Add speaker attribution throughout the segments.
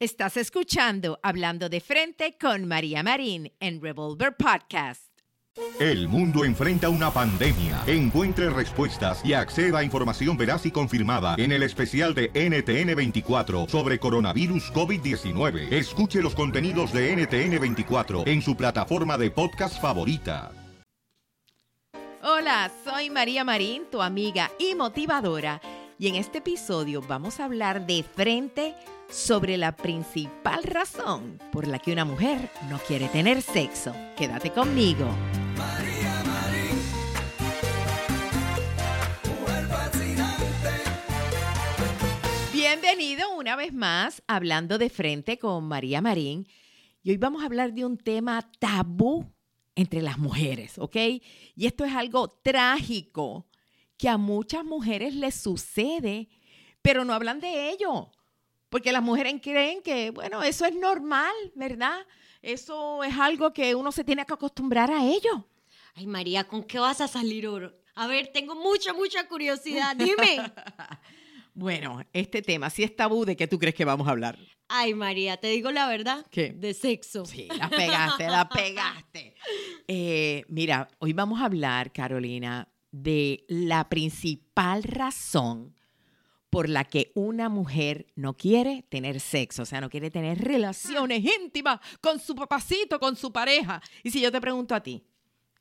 Speaker 1: Estás escuchando Hablando de Frente con María Marín en Revolver Podcast.
Speaker 2: El mundo enfrenta una pandemia. Encuentre respuestas y acceda a información veraz y confirmada en el especial de NTN24 sobre coronavirus COVID-19. Escuche los contenidos de NTN24 en su plataforma de podcast favorita.
Speaker 1: Hola, soy María Marín, tu amiga y motivadora, y en este episodio vamos a hablar de frente sobre la principal razón por la que una mujer no quiere tener sexo. Quédate conmigo. Bienvenido una vez más hablando de frente con María Marín. Y hoy vamos a hablar de un tema tabú entre las mujeres, ¿ok? Y esto es algo trágico que a muchas mujeres les sucede, pero no hablan de ello. Porque las mujeres creen que, bueno, eso es normal, ¿verdad? Eso es algo que uno se tiene que acostumbrar a ello.
Speaker 3: Ay, María, ¿con qué vas a salir oro? A ver, tengo mucha, mucha curiosidad. Dime.
Speaker 1: Bueno, este tema, si es tabú, ¿de qué tú crees que vamos a hablar?
Speaker 3: Ay, María, te digo la verdad.
Speaker 1: ¿Qué?
Speaker 3: De sexo.
Speaker 1: Sí, la pegaste, la pegaste. Eh, mira, hoy vamos a hablar, Carolina, de la principal razón por la que una mujer no quiere tener sexo, o sea, no quiere tener relaciones íntimas con su papacito, con su pareja. Y si yo te pregunto a ti,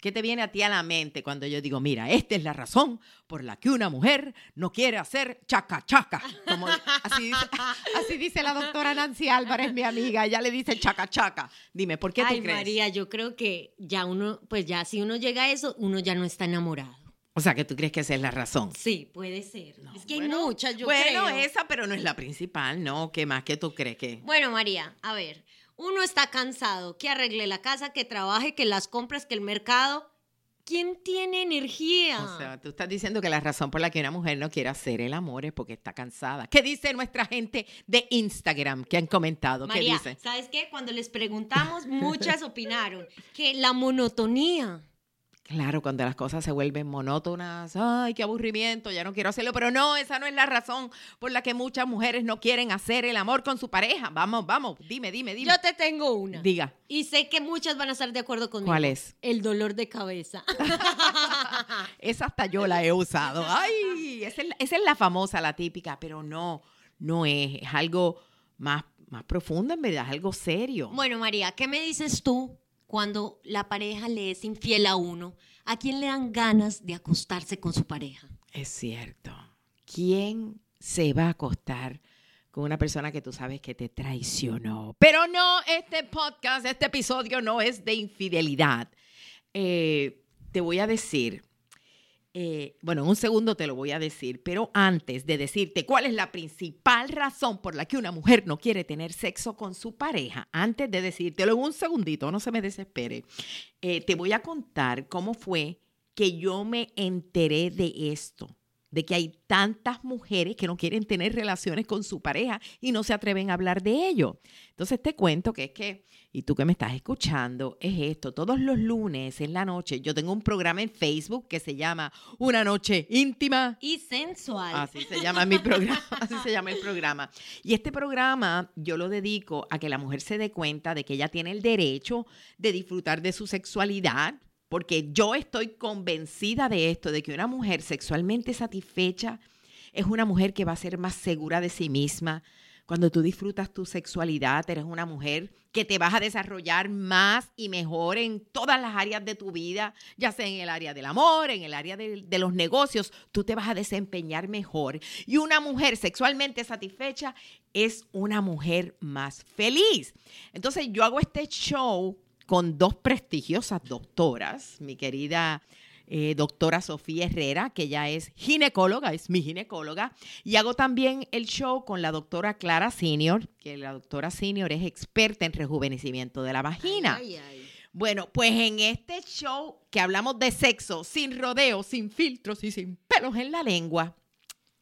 Speaker 1: ¿qué te viene a ti a la mente cuando yo digo, mira, esta es la razón por la que una mujer no quiere hacer chaca chaca? Como así, dice, así dice la doctora Nancy Álvarez, mi amiga, ella le dice chaca chaca. Dime, ¿por qué tú
Speaker 3: Ay,
Speaker 1: crees?
Speaker 3: María, yo creo que ya uno, pues ya si uno llega a eso, uno ya no está enamorado.
Speaker 1: O sea, que tú crees que esa es la razón.
Speaker 3: Sí, puede ser. es que
Speaker 1: Bueno,
Speaker 3: hay muchas, yo
Speaker 1: Bueno,
Speaker 3: creo.
Speaker 1: esa, pero no es la principal, ¿no? ¿Qué más? ¿Qué tú crees que?
Speaker 3: Bueno, María, a ver, uno está cansado, que arregle la casa, que trabaje, que las compras, que el mercado. ¿Quién tiene energía?
Speaker 1: O sea, tú estás diciendo que la razón por la que una mujer no quiere hacer el amor es porque está cansada. ¿Qué dice nuestra gente de Instagram que han comentado? ¿Qué
Speaker 3: María,
Speaker 1: dice?
Speaker 3: ¿sabes qué? Cuando les preguntamos, muchas opinaron que la monotonía.
Speaker 1: Claro, cuando las cosas se vuelven monótonas, ay, qué aburrimiento, ya no quiero hacerlo, pero no, esa no es la razón por la que muchas mujeres no quieren hacer el amor con su pareja. Vamos, vamos, dime, dime, dime.
Speaker 3: Yo te tengo una.
Speaker 1: Diga,
Speaker 3: Y sé que muchas van a estar de acuerdo conmigo.
Speaker 1: ¿Cuál es?
Speaker 3: El dolor de cabeza.
Speaker 1: esa hasta yo la he usado. Ay, esa es, la- esa es la famosa, la típica, pero no, no es, es algo más, más profundo en verdad, es algo serio.
Speaker 3: bueno, María, ¿qué me dices tú cuando la pareja le es infiel a uno? ¿A quién le dan ganas de acostarse con su pareja?
Speaker 1: Es cierto. ¿Quién se va a acostar con una persona que tú sabes que te traicionó? Pero no, este podcast, este episodio no es de infidelidad. Eh, te voy a decir, eh, bueno, en un segundo te lo voy a decir, pero antes de decirte cuál es la principal razón por la que una mujer no quiere tener sexo con su pareja, antes de decírtelo en un segundito, no se me desespere, eh, te voy a contar cómo fue que yo me enteré de esto, de que hay tantas mujeres que no quieren tener relaciones con su pareja y no se atreven a hablar de ello. Entonces te cuento que es que, y tú que me estás escuchando, es esto, todos los lunes en la noche yo tengo un programa en Facebook que se llama Una Noche Íntima
Speaker 3: Y sensual.
Speaker 1: Así se llama mi programa, así se llama el programa. Y este programa yo lo dedico a que la mujer se dé cuenta de que ella tiene el derecho de disfrutar de su sexualidad, porque yo estoy convencida de esto, de que una mujer sexualmente satisfecha es una mujer que va a ser más segura de sí misma. Cuando tú disfrutas tu sexualidad, eres una mujer que te vas a desarrollar más y mejor en todas las áreas de tu vida, ya sea en el área del amor, en el área de, los negocios, tú te vas a desempeñar mejor. Y una mujer sexualmente satisfecha es una mujer más feliz. Entonces yo hago este show con dos prestigiosas doctoras, mi querida eh, doctora Sofía Herrera, que ya es ginecóloga, es mi ginecóloga, y hago también el show con la doctora Clara Senior, que la doctora Senior es experta en rejuvenecimiento de la vagina.
Speaker 3: Ay, ay.
Speaker 1: Bueno, pues en este show que hablamos de sexo, sin rodeos, sin filtros y sin pelos en la lengua,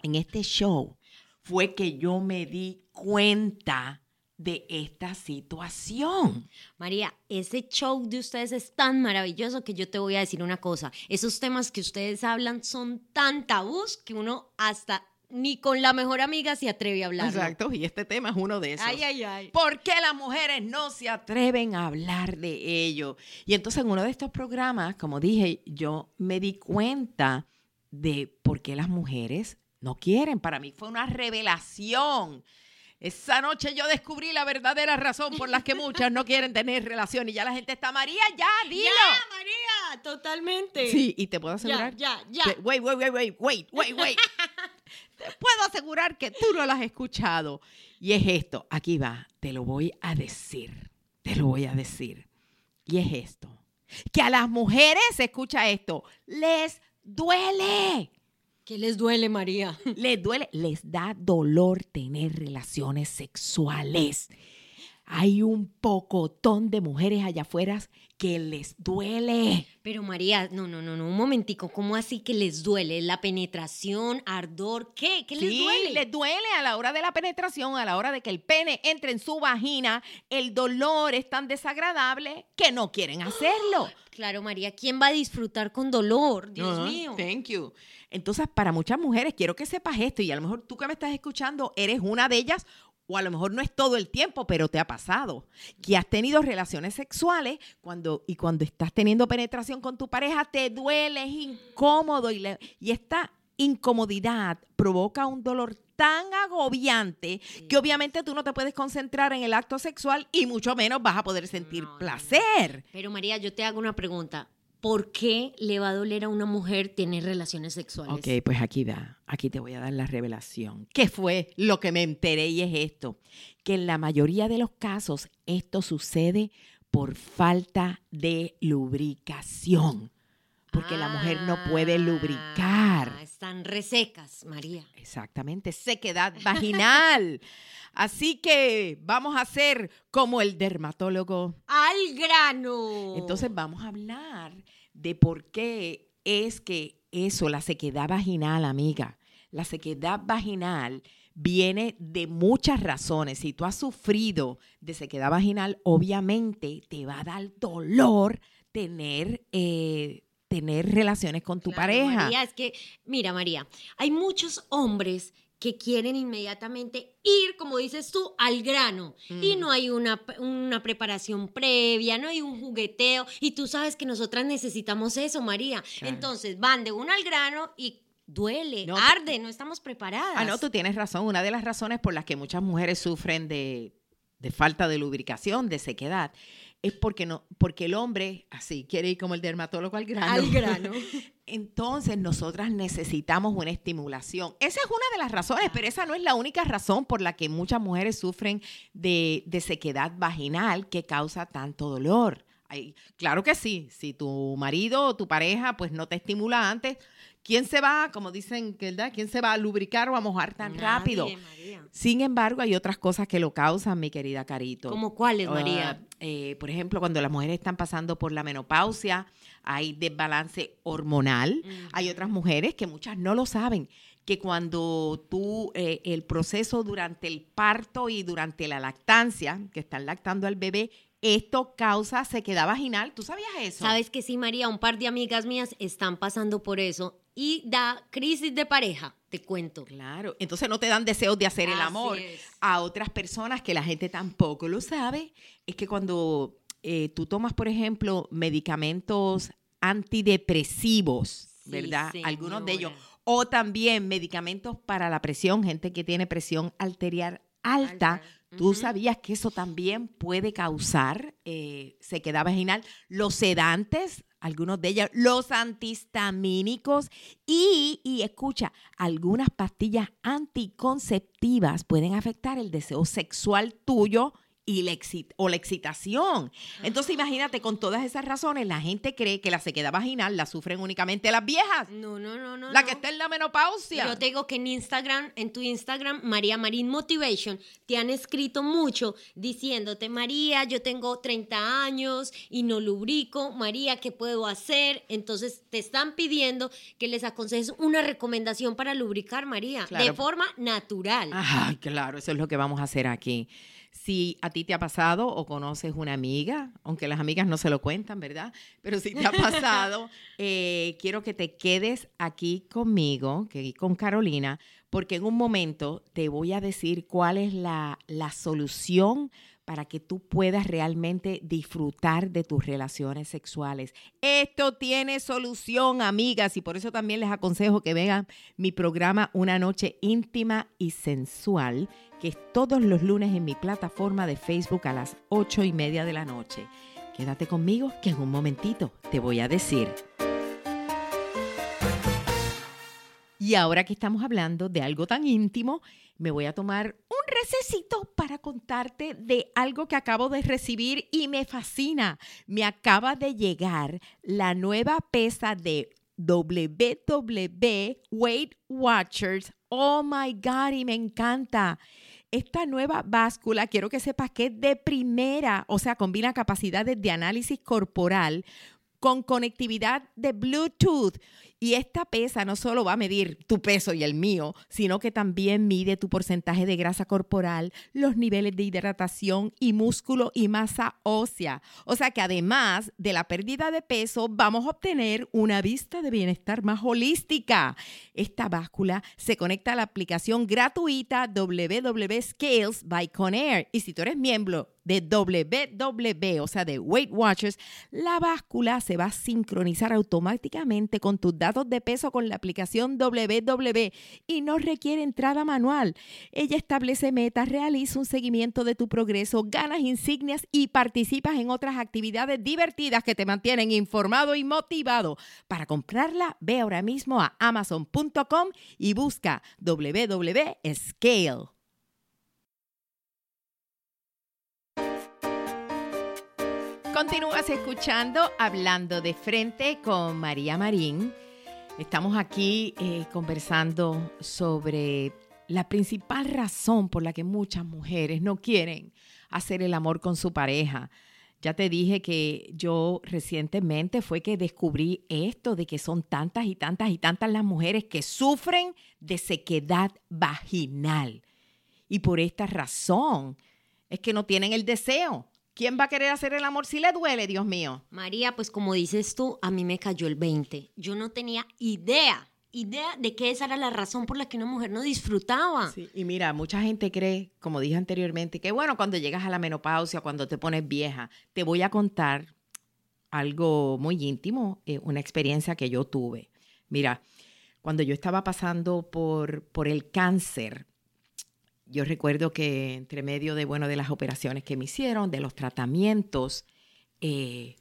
Speaker 1: en este show fue que yo me di cuenta de esta situación.
Speaker 3: María, ese show de ustedes es tan maravilloso que yo te voy a decir una cosa. Esos temas que ustedes hablan son tan tabús que uno hasta ni con la mejor amiga se atreve a hablar.
Speaker 1: Exacto, y este tema es uno de esos.
Speaker 3: Ay, ay, ay.
Speaker 1: ¿Por qué las mujeres no se atreven a hablar de ello? Y entonces en uno de estos programas, como dije, yo me di cuenta de por qué las mujeres no quieren. Para mí fue una revelación. Esa noche yo descubrí la verdadera razón por la que muchas no quieren tener relación y ya la gente está, María, ya, dilo.
Speaker 3: Ya, María, totalmente.
Speaker 1: Sí, y te puedo
Speaker 3: Ya,
Speaker 1: asegurar.
Speaker 3: ya, ya.
Speaker 1: que- wait, wait, wait, wait, wait, wait, wait. te puedo asegurar que tú no lo has escuchado. Y es esto, aquí va, te lo voy a decir, te lo voy a decir. Y es esto, que a las mujeres, escucha esto, les duele.
Speaker 3: ¿Qué les duele, María?
Speaker 1: Les duele, les da dolor tener relaciones sexuales. Hay un pocotón de mujeres allá afuera que les duele.
Speaker 3: Pero María, no, no, no, no, un momentico, ¿cómo así que les duele? ¿La penetración, ardor? ¿Qué? ¿Qué les
Speaker 1: sí,
Speaker 3: duele?
Speaker 1: les duele a la hora de la penetración, a la hora de que el pene entre en su vagina. El dolor es tan desagradable que no quieren hacerlo.
Speaker 3: Claro, María, ¿quién va a disfrutar con dolor? Dios
Speaker 1: Ajá,
Speaker 3: mío.
Speaker 1: Thank you. Entonces, para muchas mujeres, quiero que sepas esto, y a lo mejor tú que me estás escuchando eres una de ellas, o a lo mejor no es todo el tiempo, pero te ha pasado, que has tenido relaciones sexuales cuando, y cuando estás teniendo penetración con tu pareja, te duele, es incómodo, y, le- y esta incomodidad provoca un dolor tan agobiante que obviamente tú no te puedes concentrar en el acto sexual y mucho menos vas a poder sentir
Speaker 3: No, no, no.
Speaker 1: placer.
Speaker 3: Pero María, yo te hago una pregunta. ¿Por qué le va a doler a una mujer tener relaciones sexuales?
Speaker 1: Ok, pues aquí da, aquí te voy a dar la revelación. ¿Qué fue lo que me enteré y es esto? Que en la mayoría de los casos esto sucede por falta de lubricación. Porque la mujer no puede
Speaker 3: Ah,
Speaker 1: lubricar.
Speaker 3: Están resecas, María.
Speaker 1: Exactamente, sequedad vaginal. Así que vamos a hacer como el dermatólogo
Speaker 3: ¡Al grano!
Speaker 1: entonces vamos a hablar de por qué es que eso, la sequedad vaginal, amiga, la sequedad vaginal viene de muchas razones. Si tú has sufrido de sequedad vaginal, obviamente te va a dar dolor tener, eh, tener relaciones con tu
Speaker 3: Claro,
Speaker 1: pareja.
Speaker 3: María, es que, mira, María, hay muchos hombres que quieren inmediatamente ir, como dices tú, al grano. Y no hay una, una preparación previa, no hay un jugueteo. Y tú sabes que nosotras necesitamos eso, María.
Speaker 1: Claro.
Speaker 3: Entonces, van de uno al grano y duele,
Speaker 1: No,
Speaker 3: arde, no estamos preparadas.
Speaker 1: Ah, no, tú tienes razón. Una de las razones por las que muchas mujeres sufren de, de falta de lubricación, de sequedad, es porque, no, porque el hombre, así, quiere ir como el dermatólogo al grano.
Speaker 3: Al grano.
Speaker 1: Entonces, nosotras necesitamos una estimulación. Esa es una de las razones, pero esa no es la única razón por la que muchas mujeres sufren de, de sequedad vaginal que causa tanto dolor. Ay, claro que sí, si tu marido o tu pareja pues no te estimula antes, ¿quién se va, como dicen, ¿verdad? ¿Quién se va a lubricar o a mojar tan
Speaker 3: Nadie,
Speaker 1: rápido?
Speaker 3: María.
Speaker 1: Sin embargo, hay otras cosas que lo causan, mi querida Carito.
Speaker 3: ¿Cómo cuáles,
Speaker 1: Ah,
Speaker 3: María?
Speaker 1: eh, por ejemplo, cuando las mujeres están pasando por la menopausia, hay desbalance hormonal. Hay otras mujeres que muchas no lo saben, que cuando tú, eh, el proceso durante el parto y durante la lactancia, que están lactando al bebé, esto causa sequedad vaginal. ¿Tú sabías eso?
Speaker 3: Sabes que sí, María, un par de amigas mías están pasando por eso y da crisis de pareja, te cuento.
Speaker 1: Claro, entonces no te dan deseos de hacer el amor.
Speaker 3: es.
Speaker 1: A otras personas que la gente tampoco lo sabe, es que cuando eh, tú tomas, por ejemplo, medicamentos antidepresivos,
Speaker 3: Sí,
Speaker 1: ¿verdad? Algunos de ellos, o también medicamentos para la presión, gente que tiene presión arterial alta.
Speaker 3: Alta.
Speaker 1: ¿Tú sabías que eso también puede causar eh, sequedad vaginal? Los sedantes, algunos de ellos, los antihistamínicos. Y, y escucha, algunas pastillas anticonceptivas pueden afectar el deseo sexual tuyo y la exci- o la excitación. Entonces imagínate, con todas esas razones, la gente cree que la sequedad vaginal la sufren únicamente las viejas.
Speaker 3: No, no, no, no.
Speaker 1: La
Speaker 3: no.
Speaker 1: que está en la menopausia.
Speaker 3: Yo te digo que en Instagram, en tu Instagram, María Marín Motivation, te han escrito mucho diciéndote, María, yo tengo 30 años y no lubrico, María, ¿qué puedo hacer? Entonces te están pidiendo que les aconsejes una recomendación para lubricar, María, de forma natural.
Speaker 1: Ay, claro, eso es lo que vamos a hacer aquí. Si a ti te ha pasado o conoces una amiga, aunque las amigas no se lo cuentan, ¿verdad? Pero si te ha pasado, eh, quiero que te quedes aquí conmigo, que con Carolina, porque en un momento te voy a decir cuál es la, la solución para que tú puedas realmente disfrutar de tus relaciones sexuales. Esto tiene solución, amigas, y por eso también les aconsejo que vean mi programa Una Noche Íntima y Sensual, que es todos los lunes en mi plataforma de Facebook a las ocho y media de la noche. Quédate conmigo, que en un momentito te voy a decir. Y ahora que estamos hablando de algo tan íntimo, me voy a tomar un recesito para contarte de algo que acabo de recibir y me fascina. Me acaba de llegar la nueva pesa de WW Weight Watchers. Oh my God, y me encanta. Esta nueva báscula, quiero que sepas que es de primera, o sea, combina capacidades de análisis corporal con conectividad de Bluetooth. Y esta pesa no solo va a medir tu peso y el mío, sino que también mide tu porcentaje de grasa corporal, los niveles de hidratación y músculo y masa ósea. O sea que además de la pérdida de peso, vamos a obtener una vista de bienestar más holística. Esta báscula se conecta a la aplicación gratuita WW Scales by Conair. Y si tú eres miembro de WW, o sea, de Weight Watchers, la báscula se va a sincronizar automáticamente con tus datos de peso con la aplicación WW y no requiere entrada manual. Ella establece metas, realiza un seguimiento de tu progreso, ganas insignias y participas en otras actividades divertidas que te mantienen informado y motivado. Para comprarla, ve ahora mismo a amazon.com y busca WW Scale. Continúas escuchando Hablando de Frente con María Marín. Estamos aquí eh, conversando sobre la principal razón por la que muchas mujeres no quieren hacer el amor con su pareja. Ya te dije que yo recientemente fue que descubrí esto de que son tantas y tantas y tantas las mujeres que sufren de sequedad vaginal. Y por esta razón es que no tienen el deseo. ¿Quién va a querer hacer el amor si le duele, Dios mío?
Speaker 3: María, pues como dices tú, a mí me cayó el 20. Yo no tenía idea, idea de que esa era la razón por la que una mujer no disfrutaba.
Speaker 1: Sí, y mira, mucha gente cree, como dije anteriormente, que bueno, cuando llegas a la menopausia, cuando te pones vieja, te voy a contar algo muy íntimo, eh, una experiencia que yo tuve. Mira, cuando yo estaba pasando por, por el cáncer, yo recuerdo que entre medio de, bueno, de las operaciones que me hicieron, de los tratamientos, eh,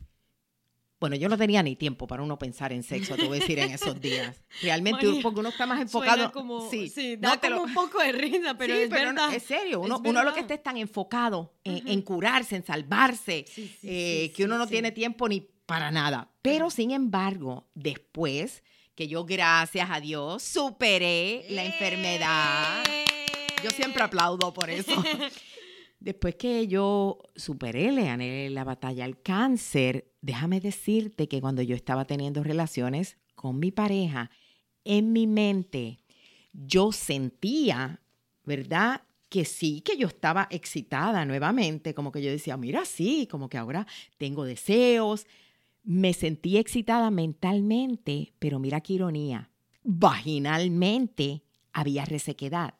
Speaker 1: bueno, yo no tenía ni tiempo para uno pensar en sexo, te voy a decir, en esos días. Realmente,
Speaker 3: María,
Speaker 1: porque uno está más enfocado.
Speaker 3: Como, sí,
Speaker 1: sí,
Speaker 3: da
Speaker 1: no
Speaker 3: como
Speaker 1: lo-
Speaker 3: un poco de risa, pero
Speaker 1: Sí,
Speaker 3: es
Speaker 1: pero no,
Speaker 3: verdad.
Speaker 1: es serio, uno,
Speaker 3: Es
Speaker 1: uno lo que está es tan enfocado en, en curarse, en salvarse,
Speaker 3: Sí,
Speaker 1: eh, que uno no tiene tiempo ni para nada. Pero sin embargo, después que yo, gracias a Dios, superé la enfermedad, yo siempre aplaudo por eso. Después que yo superé, le gané la batalla al cáncer, déjame decirte que cuando yo estaba teniendo relaciones con mi pareja, en mi mente yo sentía, ¿verdad? Que sí, que yo estaba excitada nuevamente, como que yo decía, mira, sí, como que ahora tengo deseos. Me sentí excitada mentalmente, pero mira qué ironía, vaginalmente había resequedad.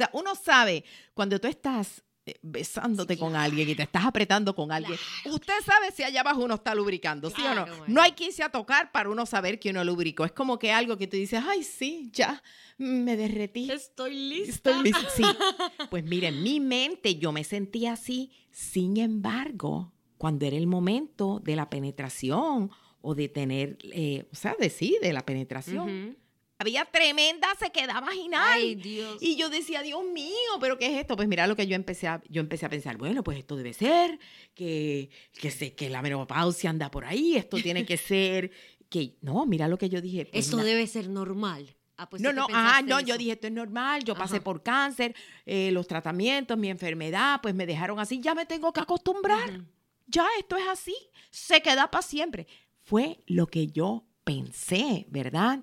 Speaker 1: Sea, uno sabe cuando tú estás eh, besándote con alguien y te estás apretando con alguien, usted sabe si allá abajo uno está lubricando, ¿sí o no?
Speaker 3: Claro,
Speaker 1: No hay que irse a tocar para uno saber que uno lubricó. Es como que algo que tú dices, ay, sí, ya me derretí.
Speaker 3: Estoy lista.
Speaker 1: Estoy lista. Sí. Pues mire, en mi mente yo me sentía así. Sin embargo, cuando era el momento de la penetración o de tener, eh, o sea, de sí, de la penetración. Había tremenda sequedad vaginal.
Speaker 3: Ay, Dios.
Speaker 1: Y yo decía, Dios mío, ¿pero qué es esto? Pues mira lo que yo empecé a, yo empecé a pensar, bueno, pues esto debe ser, que, que, sé, que la menopausia anda por ahí, esto tiene que ser, que, no, mira lo que yo dije. pues
Speaker 3: Esto debe ser normal. Ah, pues
Speaker 1: no, no, ah, no, yo dije, esto es normal, yo pasé por cáncer, eh, los tratamientos, mi enfermedad, pues me dejaron así, ya me tengo que acostumbrar, ya esto es así, se queda para siempre. Fue lo que yo pensé, ¿verdad?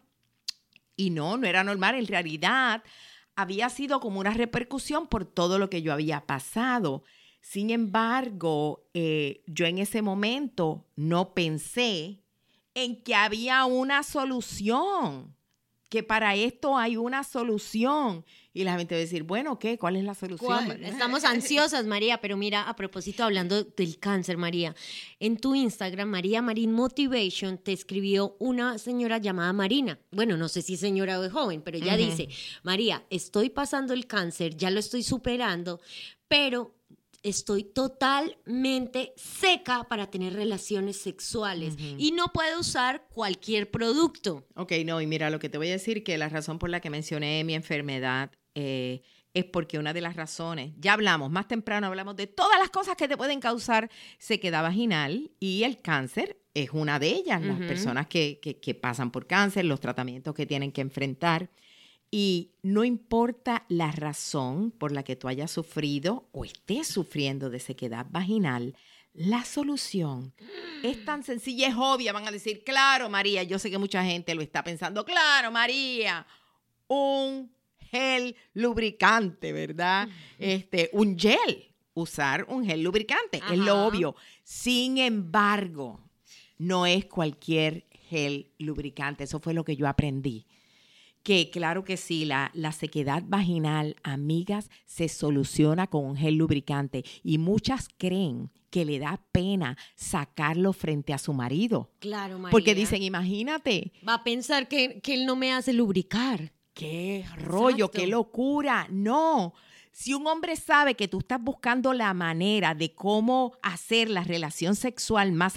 Speaker 1: Y no, no era normal, en realidad había sido como una repercusión por todo lo que yo había pasado. Sin embargo, eh, yo en ese momento no pensé en que había una solución, que para esto hay una solución. Y la gente va a decir, bueno, ¿qué? ¿Cuál es la solución?
Speaker 3: ¿Cuál? Estamos ansiosas, María, pero mira, a propósito, hablando del cáncer, María, en tu Instagram, María Marín Motivation, te escribió una señora llamada Marina. Bueno, no sé si es señora o es joven, pero ella dice, María, estoy pasando el cáncer, ya lo estoy superando, pero estoy totalmente seca para tener relaciones sexuales y no puedo usar cualquier producto.
Speaker 1: Ok, no, y mira, lo que te voy a decir que la razón por la que mencioné mi enfermedad eh, es porque una de las razones, ya hablamos, más temprano hablamos de todas las cosas que te pueden causar sequedad vaginal y el cáncer es una de ellas, las personas que, que- que pasan por cáncer, los tratamientos que tienen que enfrentar. Y no importa la razón por la que tú hayas sufrido o estés sufriendo de sequedad vaginal, la solución es tan sencilla, es obvia. Van a decir, claro, María, yo sé que mucha gente lo está pensando, claro, María, un gel lubricante, ¿verdad? Este, un gel, usar un gel lubricante, es lo obvio. Sin embargo, no es cualquier gel lubricante, eso fue lo que yo aprendí que claro que sí, la, la sequedad vaginal, amigas, se soluciona con un gel lubricante y muchas creen que le da pena sacarlo frente a su marido.
Speaker 3: Claro, María.
Speaker 1: Porque dicen, imagínate,
Speaker 3: Va a pensar que, que él no me hace lubricar.
Speaker 1: Qué rollo, qué locura. No, si un hombre sabe que tú estás buscando la manera de cómo hacer la relación sexual más,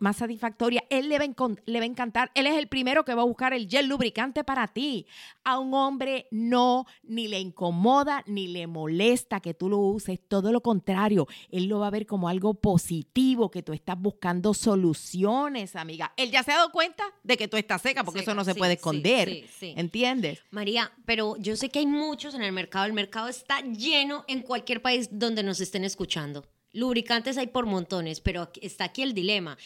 Speaker 1: más satisfactoria, él le va, le va a encantar. Él es el primero que va a buscar el gel lubricante para ti. A un hombre no, ni le incomoda, ni le molesta que tú lo uses. Todo lo contrario, él lo va a ver como algo positivo, que tú estás buscando soluciones, amiga. Él ya se ha dado cuenta de que tú estás seca, porque
Speaker 3: Seca,
Speaker 1: eso no se
Speaker 3: sí,
Speaker 1: puede esconder.
Speaker 3: sí, sí.
Speaker 1: ¿Entiendes?
Speaker 3: María, pero yo sé que hay muchos en el mercado. El mercado está lleno en cualquier país donde nos estén escuchando. Lubricantes hay por montones, pero está aquí el dilema.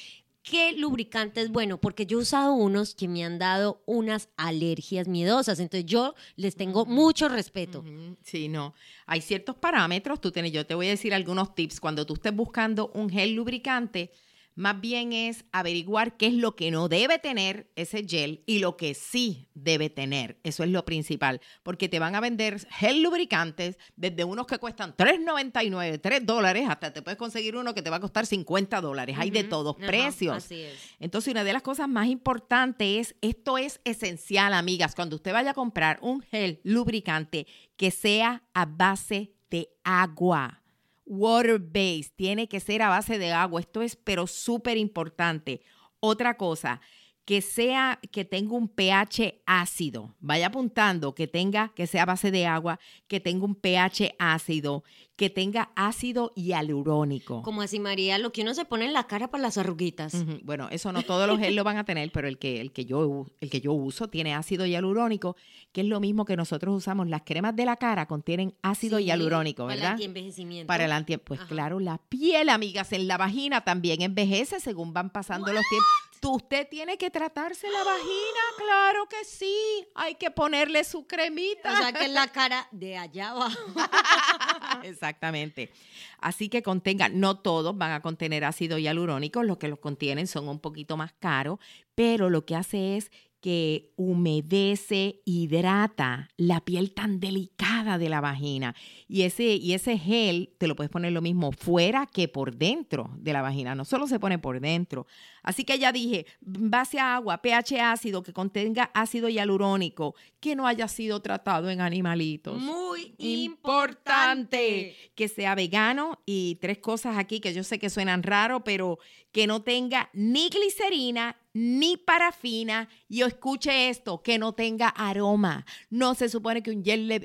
Speaker 3: ¿Qué lubricante es bueno? Porque yo he usado unos que me han dado unas alergias miedosas. Entonces yo les tengo mucho respeto.
Speaker 1: Sí, no. Hay ciertos parámetros. Tú tienes, yo te voy a decir algunos tips. Cuando tú estés buscando un gel lubricante, más bien es averiguar qué es lo que no debe tener ese gel y lo que sí debe tener. Eso es lo principal. Porque te van a vender gel lubricantes desde unos que cuestan $3.99, 3 dólares, hasta te puedes conseguir uno que te va a costar 50 dólares. Hay de todos precios.
Speaker 3: Así es.
Speaker 1: Entonces, una de las cosas más importantes es, esto es esencial, amigas, cuando usted vaya a comprar un gel lubricante que sea a base de agua. Water based, tiene que ser a base de agua. Esto es, pero súper importante. Otra cosa, que sea, que tenga un pH ácido. Vaya apuntando que tenga, que sea base de agua, que tenga un pH ácido, que tenga ácido hialurónico.
Speaker 3: Como así, María, lo que uno se pone en la cara para las arruguitas.
Speaker 1: Bueno, eso no todos los gel lo van a tener, pero el que, el, que yo, el que yo uso tiene ácido hialurónico, que es lo mismo que nosotros usamos. Las cremas de la cara contienen ácido
Speaker 3: Sí,
Speaker 1: hialurónico,
Speaker 3: Para el
Speaker 1: ¿verdad?
Speaker 3: antienvejecimiento.
Speaker 1: Para el anti... Pues
Speaker 3: Ajá.
Speaker 1: claro, la piel, amigas, en la vagina también envejece según van pasando los tiempos. Tú, usted tiene que tratarse la vagina, claro que sí. Hay que ponerle su cremita.
Speaker 3: O sea que en la cara de allá abajo.
Speaker 1: Exactamente. Así que contengan, no todos van a contener ácido hialurónico, los que los contienen son un poquito más caros, pero lo que hace es que humedece, hidrata la piel tan delicada de la vagina. Y ese, y ese gel te lo puedes poner lo mismo fuera que por dentro de la vagina. No solo se pone por dentro. Así que ya dije, base a agua, pH ácido, que contenga ácido hialurónico, que no haya sido tratado en animalitos.
Speaker 3: Muy
Speaker 1: importante
Speaker 3: importante.
Speaker 1: que sea vegano y tres cosas aquí que yo sé que suenan raro, pero que no tenga ni glicerina ni parafina y escuche esto, que no tenga aroma. No se supone que un gel le-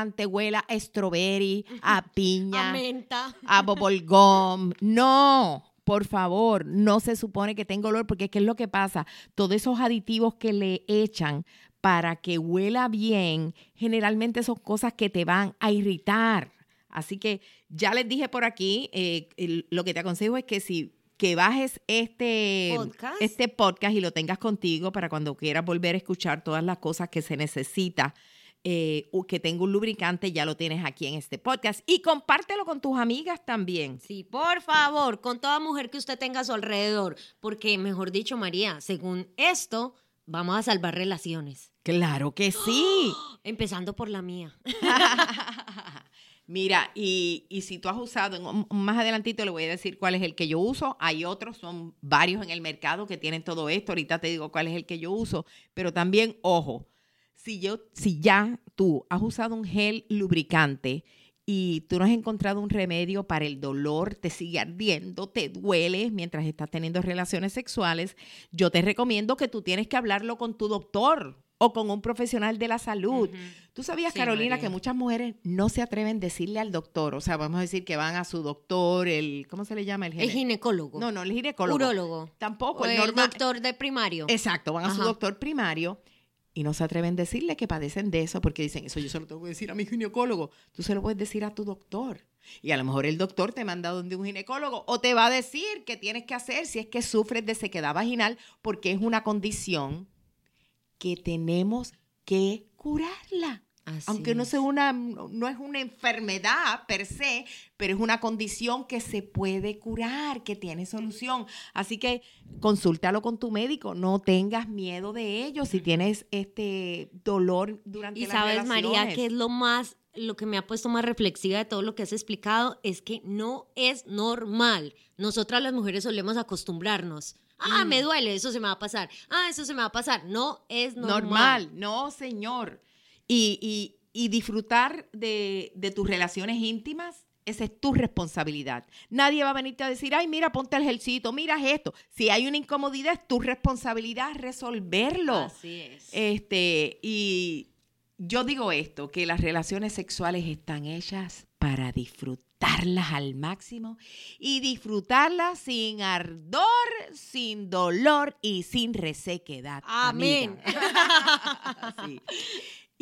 Speaker 1: lubricante huela a strawberry, a piña,
Speaker 3: A menta.
Speaker 1: a bubble gum. No, por favor, no se supone que tenga olor porque ¿qué es lo que pasa? Todos esos aditivos que le echan para que huela bien, generalmente son cosas que te van a irritar. Así que ya les dije por aquí, eh, el- lo que te aconsejo es que si que bajes este
Speaker 3: Podcast.
Speaker 1: este podcast y lo tengas contigo para cuando quieras volver a escuchar todas las cosas que se necesita eh, que tenga un lubricante, ya lo tienes aquí en este podcast. Y compártelo con tus amigas también.
Speaker 3: Sí, por favor, con toda mujer que usted tenga a su alrededor, porque mejor dicho, María, según esto, vamos a salvar relaciones,
Speaker 1: Claro que sí.
Speaker 3: empezando por la mía.
Speaker 1: Mira, y, y si tú has usado, más adelantito le voy a decir cuál es el que yo uso. Hay otros, son varios en el mercado que tienen todo esto. Ahorita te digo cuál es el que yo uso. Pero también, ojo, si, yo, si ya tú has usado un gel lubricante y tú no has encontrado un remedio para el dolor, te sigue ardiendo, te duele mientras estás teniendo relaciones sexuales, yo te recomiendo que tú tienes que hablarlo con tu doctor o con un profesional de la salud. ¿Tú sabías,
Speaker 3: Sí,
Speaker 1: Carolina,
Speaker 3: María.
Speaker 1: que muchas mujeres no se atreven a decirle al doctor? O sea, vamos a decir que van a su doctor, el, ¿cómo se le llama? El,
Speaker 3: El
Speaker 1: gine-
Speaker 3: ginecólogo.
Speaker 1: No, no, el ginecólogo.
Speaker 3: Urólogo.
Speaker 1: Tampoco,
Speaker 3: O
Speaker 1: el normal.
Speaker 3: doctor de primario.
Speaker 1: Exacto, van a su doctor primario y no se atreven a decirle que padecen de eso porque dicen, eso yo se lo tengo que decir a mi ginecólogo. Tú se lo puedes decir a tu doctor. Y a lo mejor el doctor te manda donde un ginecólogo o te va a decir qué tienes que hacer si es que sufres de sequedad vaginal porque es una condición que tenemos que curarla.
Speaker 3: Así
Speaker 1: Aunque no,
Speaker 3: es.
Speaker 1: sea una, no es una enfermedad per se, pero es una condición que se puede curar, que tiene solución. Así que consúltalo con tu médico, no tengas miedo de ello si tienes este dolor durante
Speaker 3: Y
Speaker 1: las
Speaker 3: sabes, María, que es lo más, lo que me ha puesto más reflexiva de todo lo que has explicado, es que no es normal. Nosotras las mujeres solemos acostumbrarnos. Ah,
Speaker 1: Mm.
Speaker 3: me duele, eso se me va a pasar. Ah, eso se me va a pasar. No es normal.
Speaker 1: normal. No, señor. Y, y- y disfrutar de, de tus relaciones íntimas, esa es tu responsabilidad. Nadie va a venirte a decir, ay, mira, ponte el gelcito, mira esto. Si hay una incomodidad, es tu responsabilidad resolverlo.
Speaker 3: Así es.
Speaker 1: Este, y yo digo esto, que las relaciones sexuales están hechas para disfrutarlas al máximo y disfrutarlas sin ardor, sin dolor y sin resequedad.
Speaker 3: Amén.
Speaker 1: amiga. Sí.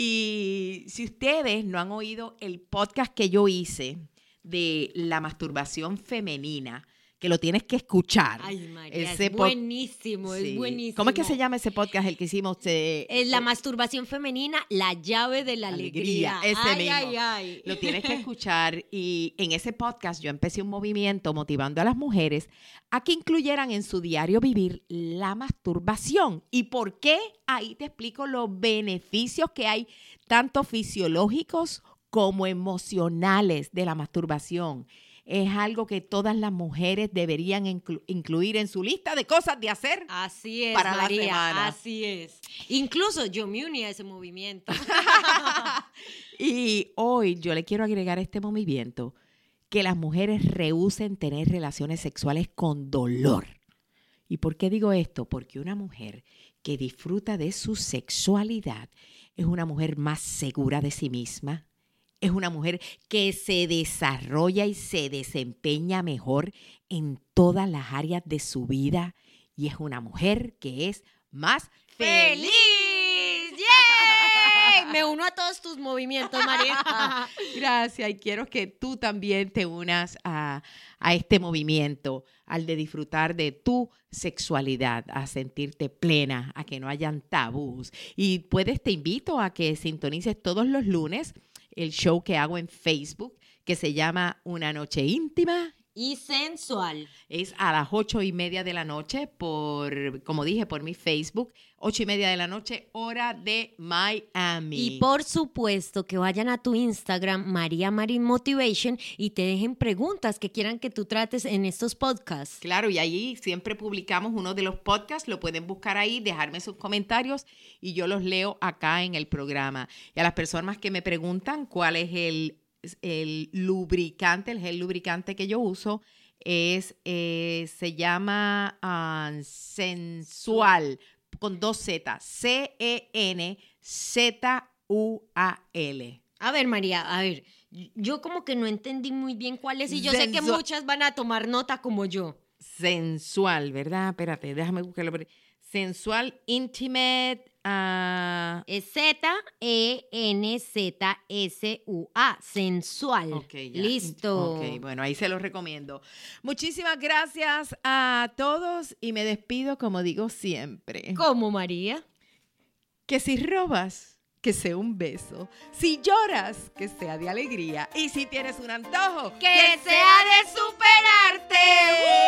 Speaker 1: Y si ustedes no han oído el podcast que yo hice de la masturbación femenina, que lo tienes que escuchar.
Speaker 3: Ay, María,
Speaker 1: Ese
Speaker 3: es buenísimo,
Speaker 1: Sí.
Speaker 3: es buenísimo.
Speaker 1: ¿Cómo es que se llama ese podcast, el que hicimos? Eh,
Speaker 3: Es la masturbación femenina, la llave de la alegría.
Speaker 1: Ese
Speaker 3: ay,
Speaker 1: mismo.
Speaker 3: ay, ay.
Speaker 1: Lo tienes que escuchar y en ese podcast yo empecé un movimiento motivando a las mujeres a que incluyeran en su diario vivir la masturbación. ¿Y por qué? Ahí te explico los beneficios que hay, tanto fisiológicos como emocionales de la masturbación. Es algo que todas las mujeres deberían inclu- incluir en su lista de cosas de hacer.
Speaker 3: Así es,
Speaker 1: para la semana.
Speaker 3: así es. Incluso yo me uní a ese movimiento.
Speaker 1: Y hoy yo le quiero agregar a este movimiento que las mujeres rehúsen tener relaciones sexuales con dolor. ¿Y por qué digo esto? Porque una mujer que disfruta de su sexualidad es una mujer más segura de sí misma, es una mujer que se desarrolla y se desempeña mejor en todas las áreas de su vida y es una mujer que es más feliz.
Speaker 3: ¡Feliz! ¡Yay! Me uno a todos tus movimientos, María.
Speaker 1: Gracias y quiero que tú también te unas a, a este movimiento, al de disfrutar de tu sexualidad, a sentirte plena, a que no hayan tabús. Y puedes, te invito a que sintonices todos los lunes el show que hago en Facebook, que se llama Una Noche Íntima
Speaker 3: Y sensual.
Speaker 1: Es a las ocho y media de la noche por, como dije, por mi Facebook. Ocho y media de la noche, hora de Miami.
Speaker 3: Y por supuesto que vayan a tu Instagram, María Marín Motivation, y te dejen preguntas que quieran que tú trates en estos podcasts.
Speaker 1: Claro, y ahí siempre publicamos uno de los podcasts, lo pueden buscar ahí, dejarme sus comentarios y yo los leo acá en el programa. Y a las personas que me preguntan cuál es el, el lubricante, el gel lubricante que yo uso, es, eh, se llama ah, Sensual, con dos Z, C-E-N-Z-U-A-L.
Speaker 3: A ver, María, a ver, yo como que no entendí muy bien cuál es y yo sé que muchas van a tomar nota como yo.
Speaker 1: Sensual, ¿verdad? Espérate, déjame buscarlo. Sensual, intimate, ah,
Speaker 3: Z-E-N-Z-S-U-A, sensual.
Speaker 1: Ok, ya.
Speaker 3: Listo.
Speaker 1: Ok, bueno, ahí se los recomiendo. Muchísimas gracias a todos y me despido como digo siempre.
Speaker 3: ¿Cómo, María?
Speaker 1: Que si robas, que sea un beso. Si lloras, que sea de alegría. Y si tienes un antojo,
Speaker 3: ¡Que sea de superarte!